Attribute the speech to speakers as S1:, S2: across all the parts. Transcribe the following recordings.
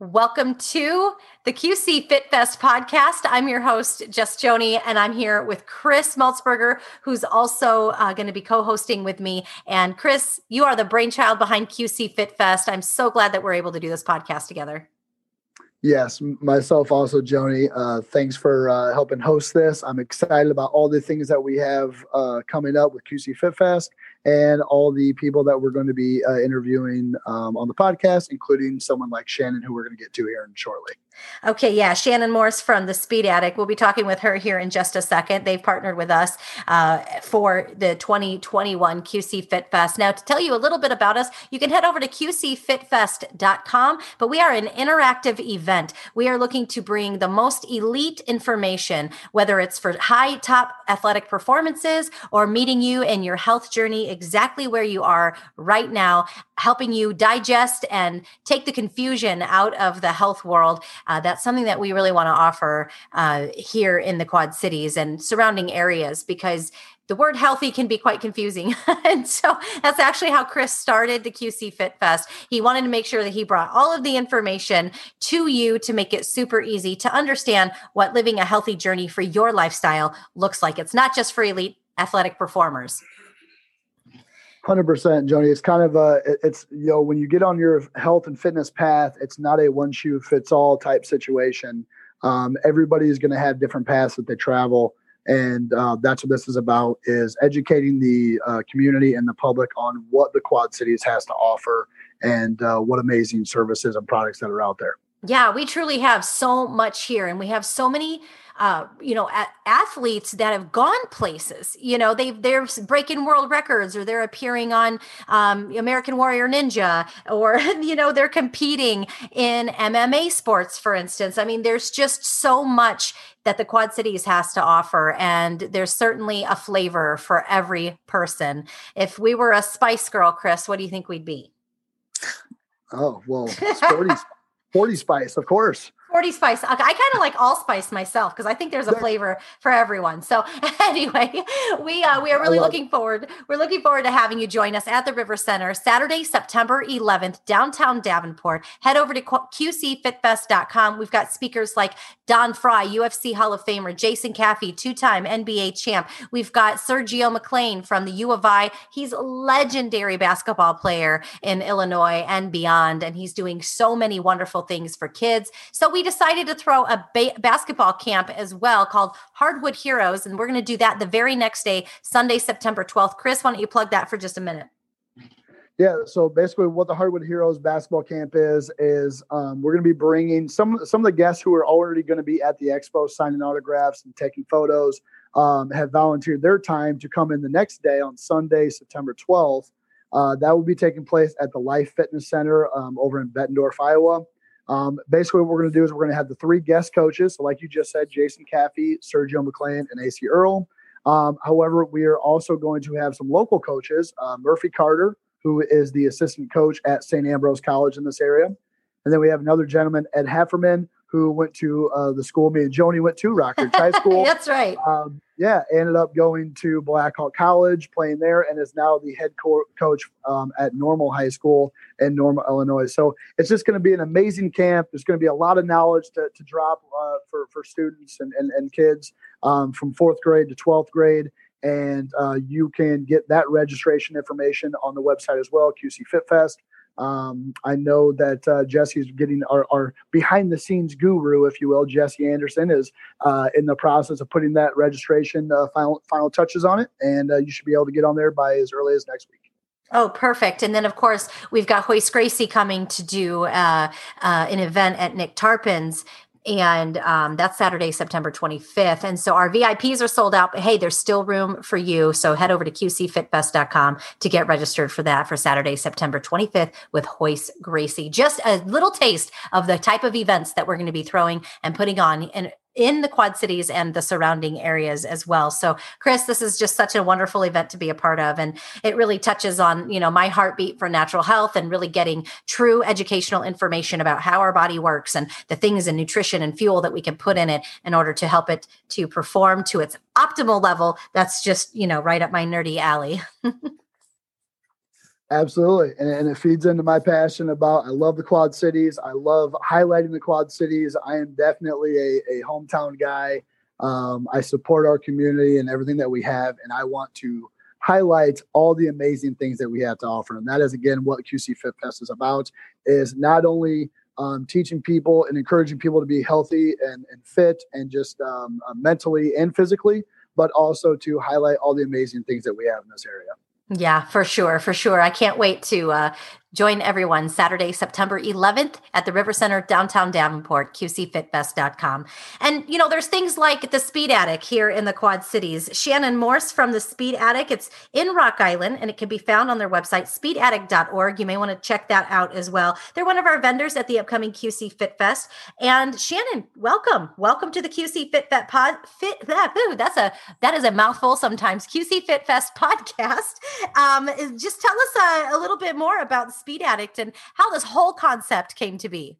S1: Welcome to the QC Fit Fest podcast. I'm your host, Just Joni, and I'm here with Chris Maltsburger, who's also uh, going to be co hosting with me. And Chris, you are the brainchild behind QC Fit Fest. I'm so glad that we're able to do this podcast together.
S2: Yes, myself also, Joni. Uh, thanks for uh, helping host this. I'm excited about all the things that we have uh, coming up with QC Fit Fest and all the people that we're going to be uh, interviewing um, on the podcast, including someone like Shannon, who we're going to get to here shortly.
S1: Okay, yeah, Shannon Morse from the Speed Attic. We'll be talking with her here in just a second. They've partnered with us uh, for the 2021 QC Fit Fest. Now, to tell you a little bit about us, you can head over to qcfitfest.com. But we are an interactive event. We are looking to bring the most elite information, whether it's for high top athletic performances or meeting you in your health journey exactly where you are right now, helping you digest and take the confusion out of the health world uh, that's something that we really want to offer uh, here in the Quad Cities and surrounding areas because the word healthy can be quite confusing. and so that's actually how Chris started the QC Fit Fest. He wanted to make sure that he brought all of the information to you to make it super easy to understand what living a healthy journey for your lifestyle looks like. It's not just for elite athletic performers.
S2: Hundred percent, Joni. It's kind of a, it's you know, when you get on your health and fitness path, it's not a one shoe fits all type situation. Um, everybody is going to have different paths that they travel, and uh, that's what this is about: is educating the uh, community and the public on what the Quad Cities has to offer and uh, what amazing services and products that are out there.
S1: Yeah, we truly have so much here, and we have so many uh, you know, a- athletes that have gone places. You know, they they're breaking world records, or they're appearing on um, American Warrior Ninja, or you know, they're competing in MMA sports, for instance. I mean, there's just so much that the Quad Cities has to offer, and there's certainly a flavor for every person. If we were a Spice Girl, Chris, what do you think we'd be?
S2: Oh well, sporty, sporty spice, of course.
S1: 40 spice. I kind of like allspice myself because I think there's a flavor for everyone. So anyway, we uh, we are really looking forward. We're looking forward to having you join us at the River Center Saturday, September 11th, downtown Davenport. Head over to qcfitfest.com. We've got speakers like Don Frye, UFC Hall of Famer, Jason Caffey, two-time NBA champ. We've got Sergio McClain from the U of I. He's a legendary basketball player in Illinois and beyond, and he's doing so many wonderful things for kids. So we we decided to throw a ba- basketball camp as well called Hardwood Heroes. And we're going to do that the very next day, Sunday, September 12th. Chris, why don't you plug that for just a minute?
S2: Yeah, so basically, what the Hardwood Heroes basketball camp is is um, we're going to be bringing some some of the guests who are already going to be at the expo signing autographs and taking photos um, have volunteered their time to come in the next day on Sunday, September 12th. Uh, that will be taking place at the Life Fitness Center um, over in Bettendorf, Iowa. Um, basically, what we're going to do is we're going to have the three guest coaches. So, like you just said, Jason Caffey, Sergio McClain, and Acie Earl. Um, however, we are also going to have some local coaches, uh, Murphy Carter, who is the assistant coach at St. Ambrose College in this area. And then we have another gentleman, Ed Hefferman, who went to uh, the school me and Joni went to, Rockridge High School.
S1: That's right.
S2: Um, yeah, ended up going to Blackhawk College, playing there, and is now the head co- coach um, at Normal High School in Normal, Illinois. So it's just going to be an amazing camp. There's going to be a lot of knowledge to, to drop uh, for, for students and, and, and kids um, from fourth grade to 12th grade. And uh, you can get that registration information on the website as well, QC Fit Fest. Um, I know that uh, Jesse's getting our, our, behind the scenes guru, if you will. Jesse Anderson is uh, in the process of putting that registration uh, final final touches on it, and uh, you should be able to get on there by as early as next week.
S1: Oh, perfect. And then, of course, we've got Royce Gracie coming to do uh, uh, an event at Nick Tarpin's and um, that's Saturday, September 25th. And so our VIPs are sold out, but hey, there's still room for you. So head over to qcfitfest.com to get registered for that for Saturday, September 25th with Royce Gracie. Just a little taste of the type of events that we're going to be throwing and putting on in in the Quad Cities and the surrounding areas as well. So, Chris, this is just such a wonderful event to be a part of, and it really touches on you know my heartbeat for natural health and really getting true educational information about how our body works and the things in nutrition and fuel that we can put in it in order to help it to perform to its optimal level. That's just you know right up my nerdy alley.
S2: Absolutely. And, and it feeds into my passion about I love the Quad Cities. I love highlighting the Quad Cities. I am definitely a, a hometown guy. Um, I support our community and everything that we have, and I want to highlight all the amazing things that we have to offer. And that is again what QC Fit Fest is about: is not only um, teaching people and encouraging people to be healthy and, and fit and just um, uh, mentally and physically, but also to highlight all the amazing things that we have in this area.
S1: Yeah, for sure, for sure. I can't wait to uh, Join everyone Saturday, September 11th at the River Center, downtown Davenport, qcfitfest.com. And, you know, there's things like the Speed Attic here in the Quad Cities. Shannon Morse from the Speed Attic. It's in Rock Island and it can be found on their website, speedattic.org. You may want to check that out as well. They're one of our vendors at the upcoming QC Fit Fest. And Shannon, welcome. Welcome to the QC Fit Fest pod. Fit that. Ooh, that's a that is a mouthful sometimes. QC Fit Fest podcast. Um, just tell us a, a little bit more about Speed Attic and how this whole concept came to be.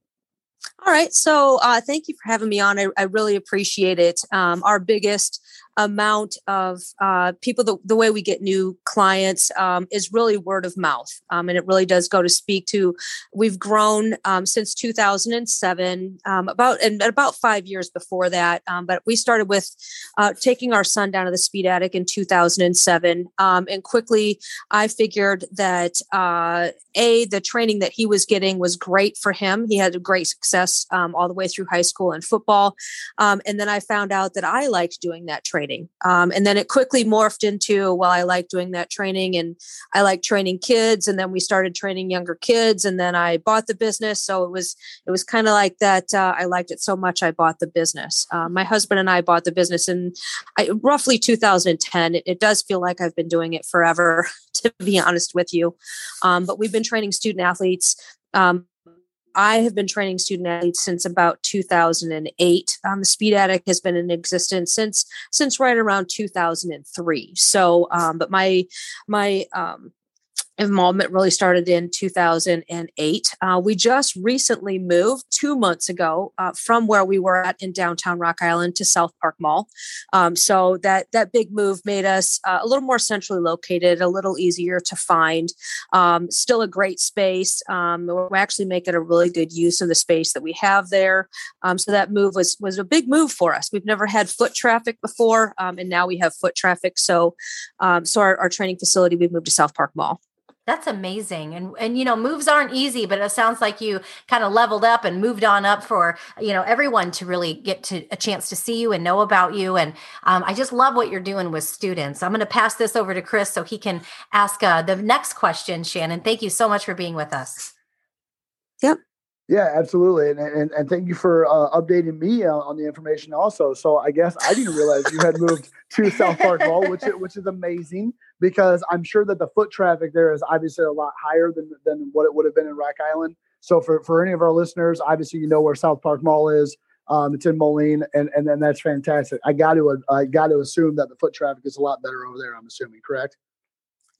S3: All right. So uh, thank you for having me on. I, I really appreciate it. Um, our biggest amount of uh, people, the, the, way we get new clients um, is really word of mouth. Um, and it really does go to speak to, we've grown um, since 2007, um, about, and about five years before that. Um, but we started with uh, taking our son down to the speed attic in 2007. Um, and quickly I figured that uh, A, the training that he was getting was great for him. He had a great success all the way through high school and football. and then I found out that I liked doing that training training. Um, and then it quickly morphed into, well, I like doing that training and I like training kids. And then we started training younger kids. And then I bought the business. So it was, it was kind of like that. Uh, I liked it so much. I bought the business. Uh, my husband and I bought the business in I, roughly 2010. It, it, does feel like I've been doing it forever, to be honest with you. Um, but we've been training student athletes um, I have been training student athletes since about 2008. Um, the Speed Attic has been in existence since since right around 2003. So, um, but my my um, involvement really started in 2008. Uh, we just recently moved two months ago uh, from where we were at in downtown Rock Island to South Park Mall. Um, so that that big move made us uh, a little more centrally located, a little easier to find. Um, still a great space. Um, we're actually making a really good use of the space that we have there. Um, so that move was was a big move for us. We've never had foot traffic before, um, and now we have foot traffic. So um, so our, our training facility we moved to South Park Mall.
S1: That's amazing. And and you know, moves aren't easy, but it sounds like you kind of leveled up and moved on up for, you know, everyone to really get to a chance to see you and know about you. And um, I just love what you're doing with students. I'm going to pass this over to Chris so he can ask uh, the next question, Shannon. Thank you so much for being with us.
S2: Yeah, absolutely, and and, and thank you for uh, updating me on, on, the information also. So I guess I didn't realize you had moved to South Park Mall, which which is amazing because I'm sure that the foot traffic there is obviously a lot higher than than what it would have been in Rock Island. So for for any of our listeners, obviously you know where South Park Mall is. Um, it's in Moline, and and then that's fantastic. I got to I got to assume that the foot traffic is a lot better over there. I'm assuming, correct?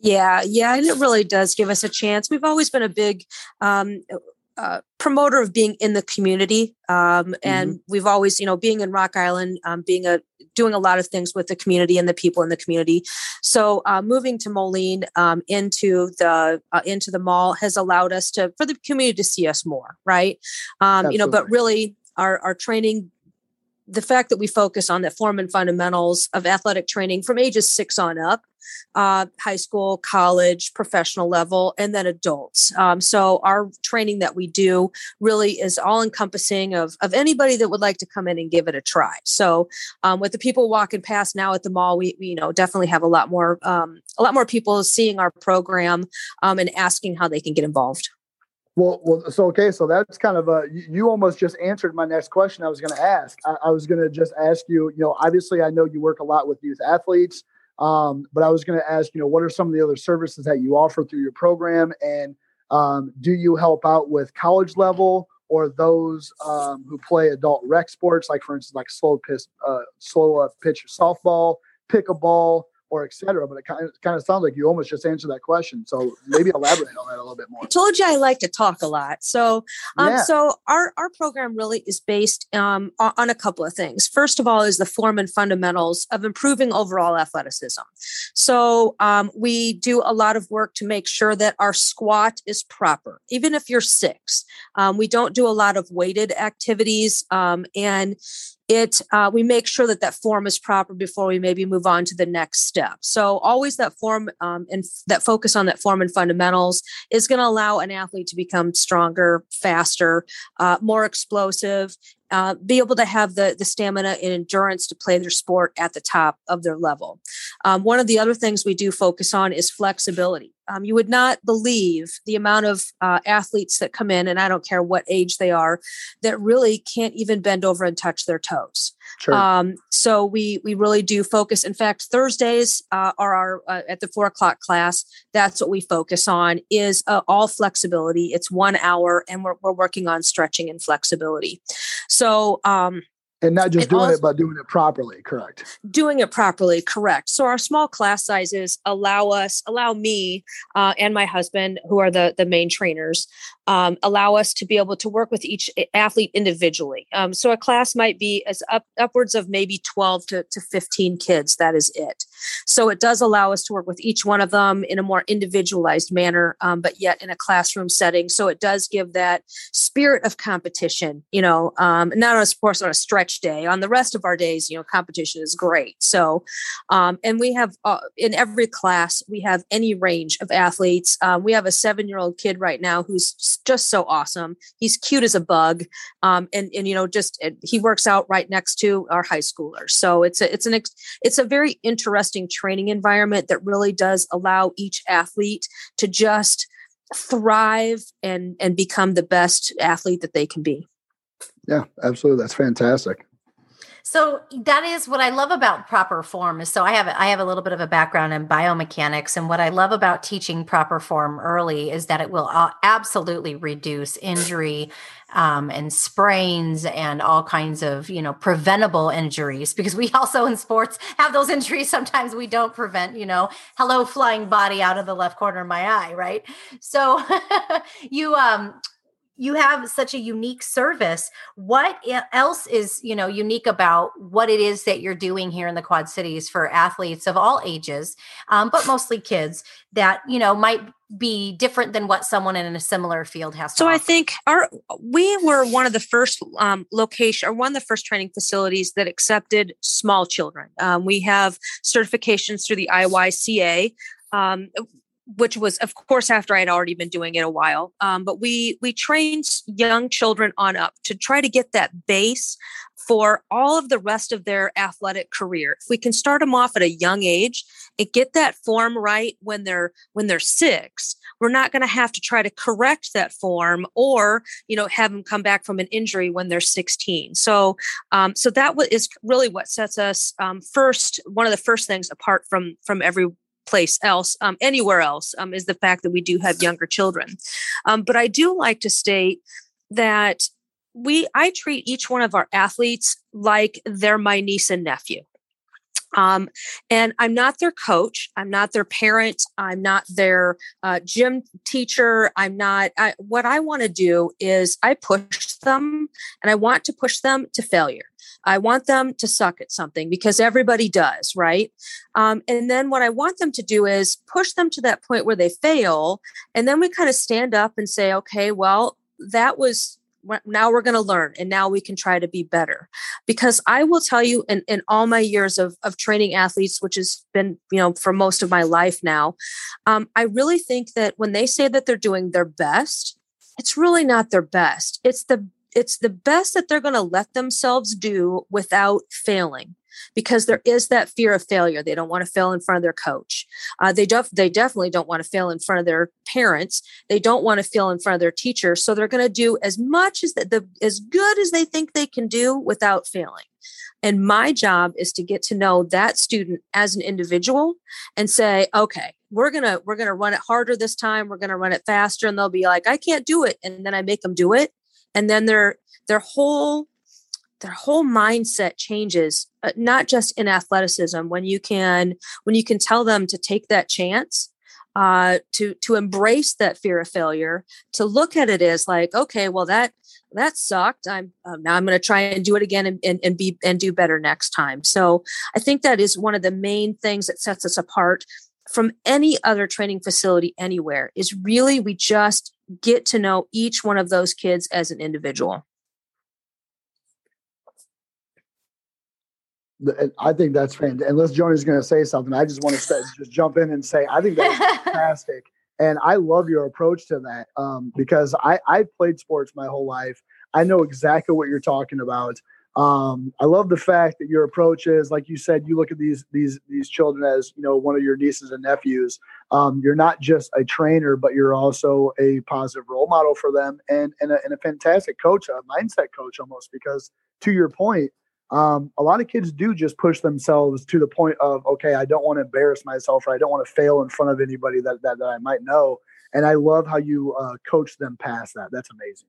S3: Yeah, yeah, and it really does give us a chance. We've always been a big um, uh, promoter of being in the community um, and mm-hmm. we've always you know being in rock island um, being a doing a lot of things with the community and the people in the community. So uh, moving to moline um, into the uh, into the mall has allowed us to for the community to see us more right? Um, you know but really our our training the fact that we focus on the form and fundamentals of athletic training from ages six on up uh, high school, college, professional level, and then adults. Um, so our training that we do really is all encompassing of, of anybody that would like to come in and give it a try. So um, with the people walking past now at the mall, we, we you know definitely have a lot more um, a lot more people seeing our program um, and asking how they can get involved.
S2: Well, well, so okay, so that's kind of a you, almost just answered my next question. I was going to ask. I, I was going to just ask you. You know, obviously, I know you work a lot with youth athletes. Um, but I was going to ask, you know, what are some of the other services that you offer through your program, and um, do you help out with college level or those um, who play adult rec sports, like for instance, like slow pitch, uh, slow pitch softball, pickleball? Or etc. But it kind of, kind of sounds like you almost just answered that question. So maybe elaborate on that a little bit more.
S3: I told you I like to talk a lot. So, um, yeah. so our, our program really is based um, on a couple of things. First of all, is the form and fundamentals of improving overall athleticism. So um, we do a lot of work to make sure that our squat is proper, even if you're six. Um, we don't do a lot of weighted activities, um, and it uh, we make sure that that form is proper before we maybe move on to the next step so always that form um, and f- that focus on that form and fundamentals is going to allow an athlete to become stronger faster uh, more explosive uh, be able to have the, the stamina and endurance to play their sport at the top of their level. Um, one of the other things we do focus on is flexibility. Um, you would not believe the amount of uh, athletes that come in, and I don't care what age they are, that really can't even bend over and touch their toes. Sure. Um, so we we really do focus. In fact, Thursdays uh, are our uh, at the four o'clock class. That's what we focus on is uh, all flexibility. It's one hour, and we're we're working on stretching and flexibility. So um,
S2: and not just doing also, it, but doing it properly, correct?
S3: Doing it properly, correct. So our small class sizes allow us, allow me uh, and my husband, who are the the main trainers, um, allow us to be able to work with each athlete individually. Um, so a class might be as up, upwards of maybe 12 to, to 15 kids. That is it. So it does allow us to work with each one of them in a more individualized manner, um, but yet in a classroom setting. So it does give that spirit of competition, you know, um, not on, of course on a stretch day. On the rest of our days, you know, competition is great. So, um, and we have uh, in every class, we have any range of athletes. Um, we have a seven year old kid right now who's just so awesome. He's cute as a bug, um, and and you know just he works out right next to our high schoolers. So it's a it's an it's a very interesting training environment that really does allow each athlete to just thrive and and become the best athlete that they can be.
S2: Yeah, absolutely. That's fantastic.
S1: So that is what I love about proper form is so I have I have a little bit of a background in biomechanics and what I love about teaching proper form early is that it will absolutely reduce injury um, and sprains and all kinds of you know preventable injuries because we also in sports have those injuries sometimes we don't prevent you know hello flying body out of the left corner of my eye right so you um you have such a unique service what else is you know unique about what it is that you're doing here in the quad cities for athletes of all ages um, but mostly kids that you know might be different than what someone in a similar field has
S3: so i think our we were one of the first um, location or one of the first training facilities that accepted small children. Um, we have certifications through the IYCA um, which was of course after i had already been doing it a while um, but we we trained young children on up to try to get that base for all of the rest of their athletic career. If we can start them off at a young age and get that form right when they're when they're six we're not going to have to try to correct that form or you know have them come back from an injury when they're 16 so um, so that is really what sets us um, first one of the first things apart from from every place else, um, anywhere else, um, is the fact that we do have younger children. Um, but I do like to state that we I treat each one of our athletes like they're my niece and nephew. Um, and I'm not their coach. I'm not their parent. I'm not their uh, gym teacher. I'm not. I, what I want to do is I push them, and I want to push them to failure. I want them to suck at something because everybody does, right? Um, and then what I want them to do is push them to that point where they fail. And then we kind of stand up and say, okay, well, that was now we're going to learn and now we can try to be better because i will tell you in, in all my years of, of training athletes which has been you know for most of my life now um, i really think that when they say that they're doing their best it's really not their best it's the it's the best that they're going to let themselves do without failing because there is that fear of failure. They don't want to fail in front of their coach. Uh, they def- they definitely don't want to fail in front of their parents. They don't want to fail in front of their teacher. So they're going to do as much as the, the as good as they think they can do without failing. And my job is to get to know that student as an individual and say, okay, we're gonna we're gonna run it harder this time. We're gonna run it faster, and they'll be like, I can't do it, and then I make them do it, and then their their whole their whole mindset changes uh, not just in athleticism when you can when you can tell them to take that chance uh, to to embrace that fear of failure to look at it as like okay well that that sucked. I'm um, now i'm going to try and do it again and, and, and be and do better next time. So i think that is one of the main things that sets us apart from any other training facility anywhere is really we just get to know each one of those kids as an individual
S2: I think that's fantastic. Unless Joni's going to say something, I just want to say, just jump in and say I think that's fantastic, and I love your approach to that um, because I I played sports my whole life. I know exactly what you're talking about. Um, I love the fact that your approach is, like you said, you look at these these these children as you know one of your nieces and nephews. Um, you're not just a trainer, but you're also a positive role model for them and and a, and a fantastic coach, a mindset coach almost. Because to your point, um, a lot of kids do just push themselves to the point of okay i don't want to embarrass myself or i don't want to fail in front of anybody that, that, that i might know and i love how you uh, coach them past that that's amazing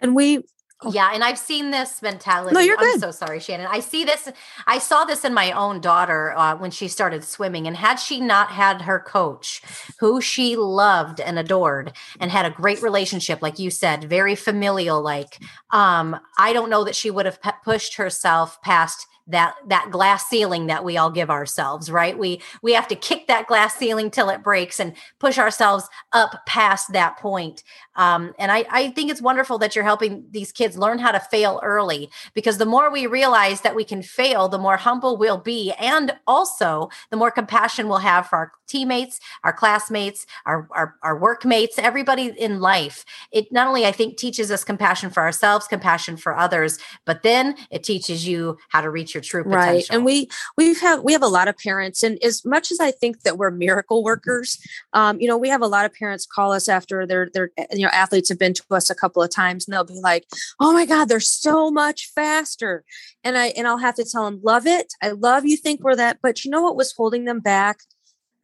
S3: and we
S1: Oh. Yeah, and I've seen this mentality.
S3: No, you're good.
S1: I'm so sorry, Shannon. I see this. I saw this in my own daughter uh, when she started swimming, and had she not had her coach, who she loved and adored, and had a great relationship, like you said, very familial, like um, I don't know that she would have pe- pushed herself past that that glass ceiling that we all give ourselves right? We we have to kick that glass ceiling till it breaks and push ourselves up past that point. Um, and I, I think it's wonderful that you're helping these kids learn how to fail early because the more we realize that we can fail the more humble we'll be and also the more compassion we'll have for our teammates our classmates our, our, our workmates everybody in life. It not only i think teaches us compassion for ourselves compassion for others but then it teaches you how to reach your true potential.
S3: Right. And we we've had we have a lot of parents, and as much as I think that we're miracle workers, um, you know, we have a lot of parents call us after their their you know athletes have been to us a couple of times, and they'll be like, "Oh my God, they're so much faster," and I and I'll have to tell them, "Love it, I love you think we're that," but you know what was holding them back?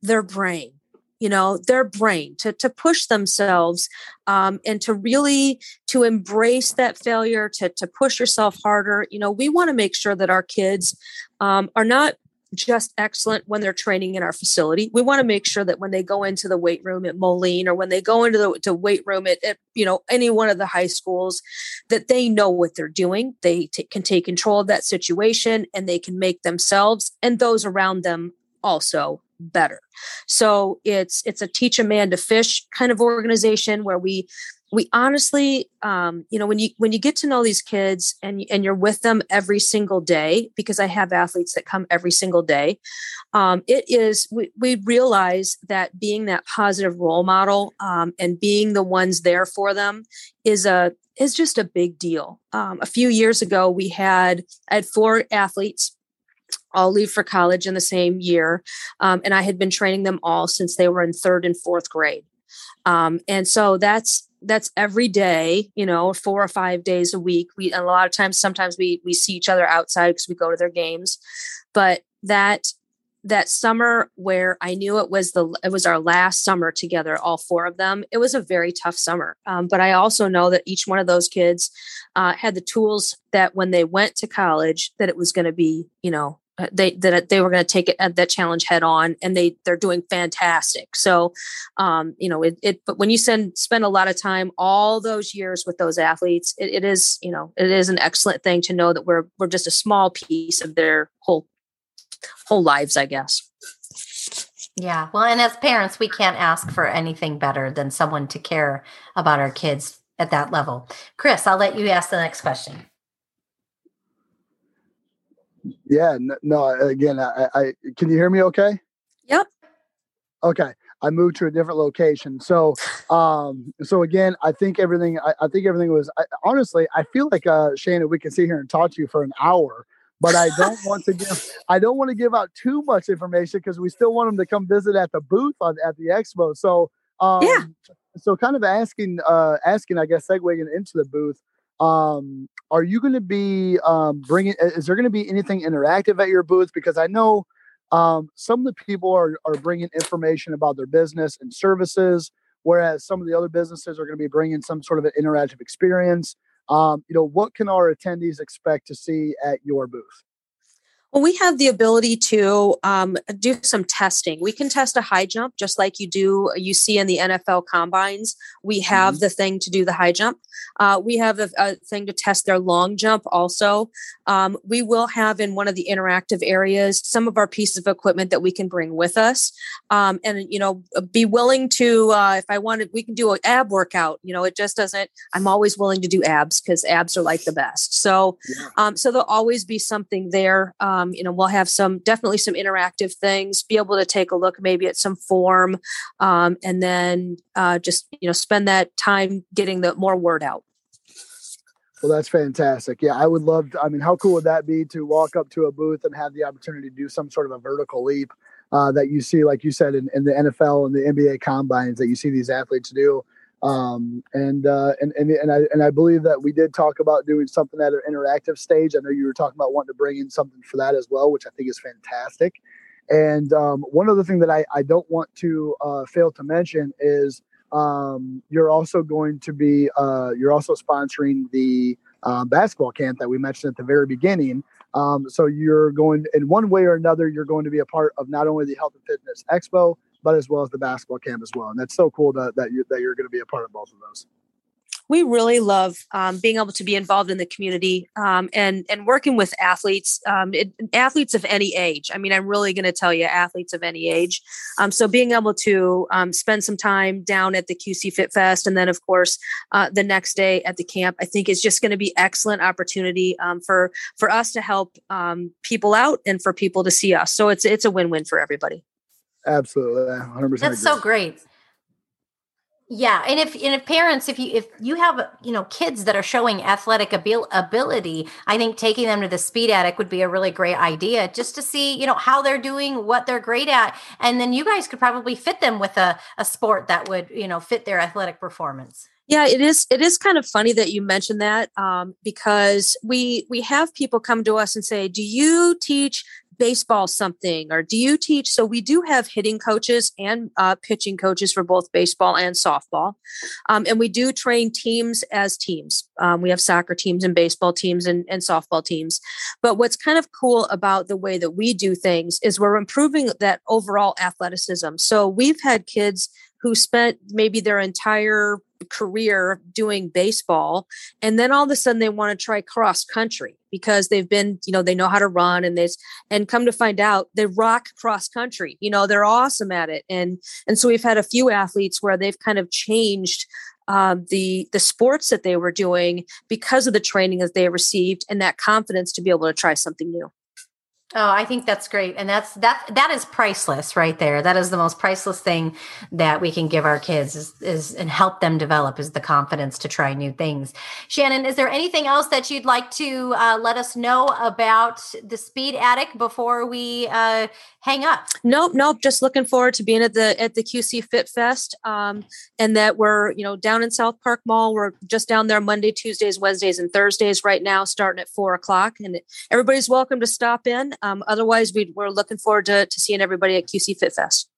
S3: Their brain you know their brain to to push themselves um, and to really to embrace that failure to to push yourself harder you know we want to make sure that our kids um, are not just excellent when they're training in our facility. We want to make sure that when they go into the weight room at Moline or when they go into the weight room at, at, you know any one of the high schools, that they know what they're doing. They t- can take control of that situation and they can make themselves and those around them also better. So it's it's a teach a man to fish kind of organization where we we honestly um, you know when you when you get to know these kids and and you're with them every single day because i have athletes that come every single day um, it is we, we realize that being that positive role model um, and being the ones there for them is a is just a big deal um, a few years ago we had i had four athletes all leave for college in the same year. Um, and I had been training them all since they were in third and fourth grade. Um, and so that's that's every day, you know, four or five days a week. We and a lot of times, sometimes we we see each other outside because we go to their games. But that that summer where I knew it was the it was our last summer together, all four of them. It was a very tough summer, um, but I also know that each one of those kids uh, had the tools that when they went to college, that it was going to be, you know, uh, they that they were going to take it uh, that challenge head on and they they're doing fantastic so um you know it, it but when you send spend a lot of time all those years with those athletes it, it is you know it is an excellent thing to know that we're we're just a small piece of their whole whole lives i guess
S1: yeah well and as parents we can't ask for anything better than someone to care about our kids at that level chris i'll let you ask the next question
S2: yeah, no, again, I, I can you hear me okay?
S3: Yep.
S2: Okay. I moved to a different location. So, um, so again, I think everything, I, I think everything was, I, honestly, I feel like, uh, Shannon, we can sit here and talk to you for an hour, but I don't want to give, I don't want to give out too much information because we still want them to come visit at the booth on, at the expo. So, um,
S3: yeah.
S2: So kind of asking, uh, asking, I guess, segueing into the booth, um, are you going to be um, bringing? Is there going to be anything interactive at your booth? Because I know um, some of the people are are bringing information about their business and services, whereas some of the other businesses are going to be bringing some sort of an interactive experience. Um, you know, what can our attendees expect to see at your booth?
S3: Well, we have the ability to um, do some testing. We can test a high jump just like you do, you see in the NFL combines. We have mm-hmm. the thing to do the high jump. Uh, we have a, a, thing to test their long jump also. Um, we will have in one of the interactive areas some of our pieces of equipment that we can bring with us. Um, and, you know, be willing to, uh, if I wanted, we can do an ab workout. You know, it just doesn't, I'm always willing to do abs because abs are like the best. So, yeah. um, so there'll always be something there. Um, um, you know, we'll have some definitely some interactive things, be able to take a look maybe at some form, um, and then uh, just you know spend that time getting the more word out.
S2: Well, that's fantastic. Yeah, I would love. To, I mean, how cool would that be to walk up to a booth and have the opportunity to do some sort of a vertical leap uh, that you see, like you said, in, in the NFL and the NBA combines that you see these athletes do. Um, and, uh, and, and, and I, and I believe that we did talk about doing something at an interactive stage. I know you were talking about wanting to bring in something for that as well, which I think is fantastic. And um, one other thing that I, I don't want to uh, fail to mention is um, you're also going to be uh, you're also sponsoring the uh, basketball camp that we mentioned at the very beginning. Um, so you're going in one way or another, you're going to be a part of not only the Health and Fitness Expo, but as well as the basketball camp as well. And that's so cool that that you that you're going to be a part of both of those.
S3: We really love um, being able to be involved in the community um, and and working with athletes, um, it, athletes of any age. I mean, I'm really going to tell you, athletes of any age. Um, so being able to um, spend some time down at the QC Fit Fest, and then of course uh, the next day at the camp, I think is just going to be excellent opportunity um, for for us to help people out and for people to see us. So it's it's a win win for everybody.
S2: Absolutely, 100%.
S1: That's so great. Yeah, and if and if parents, if you if you have you know kids that are showing athletic abil- ability, I think taking them to the speed attic would be a really great idea, just to see you know how they're doing, what they're great at, and then you guys could probably fit them with a a sport that would you know fit their athletic performance.
S3: Yeah, it is. It is kind of funny that you mentioned that um, because we we have people come to us and say, "Do you teach baseball something or do you teach so we do have hitting coaches and uh, pitching coaches for both baseball and softball. Um, and we do train teams as teams. Um, we have soccer teams and baseball teams and, and softball teams. But what's kind of cool about the way that we do things is we're improving that overall athleticism. So we've had kids who spent maybe their entire career doing baseball and then all of a sudden they want to try cross country because they've been you know they know how to run and this and come to find out they rock cross country you know they're awesome at it. And and so we've had a few athletes where they've kind of changed um, the the sports that they were doing because of the training that they received and that confidence to be able to try something new
S1: Oh, I think that's great. And that's that that is priceless right there. That is the most priceless thing that we can give our kids is, is and help them develop is the confidence to try new things. Shannon, is there anything else that you'd like to uh, let us know about the Speed Attic before we uh, hang up?
S3: Nope, nope. Just looking forward to being at the at the QC Fit Fest, um, and that we're you know down in South Park Mall. We're just down there Monday, Tuesdays, Wednesdays, and Thursdays right now, starting at four o'clock. And everybody's welcome to stop in. Um, otherwise, we, we're looking forward to, to seeing everybody at QC Fit Fest.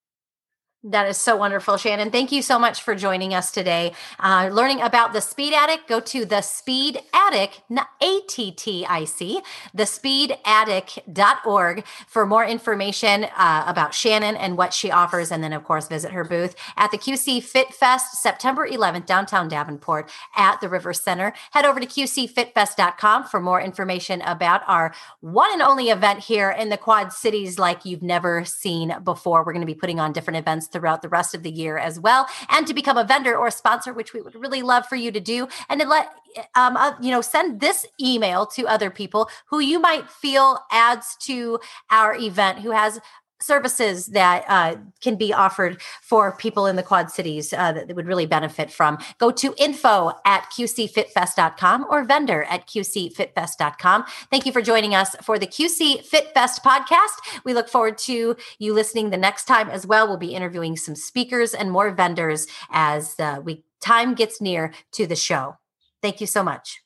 S1: That is so wonderful, Shannon. Thank you so much for joining us today. Uh, learning about the Speed Attic, go to the Speed Attic, A T T I C, thespeedattic.org for more information uh, about Shannon and what she offers. And then, of course, visit her booth at the QC Fit Fest, September 11th, downtown Davenport at the River Center. Head over to QCFitFest.com for more information about our one and only event here in the Quad Cities like you've never seen before. We're going to be putting on different events throughout the rest of the year as well. And to become a vendor or a sponsor, which we would really love for you to do, and to let um, uh, you know, send this email to other people who you might feel adds to our event, who has services that uh, can be offered for people in the quad cities uh, that would really benefit from. Go to info at qcfitfest.com or vendor at qcfitfest.com thank you for joining us for the qc fit fest podcast. We look forward to you listening the next time as well. We'll be interviewing some speakers and more vendors as uh, we time gets near to the show. Thank you so much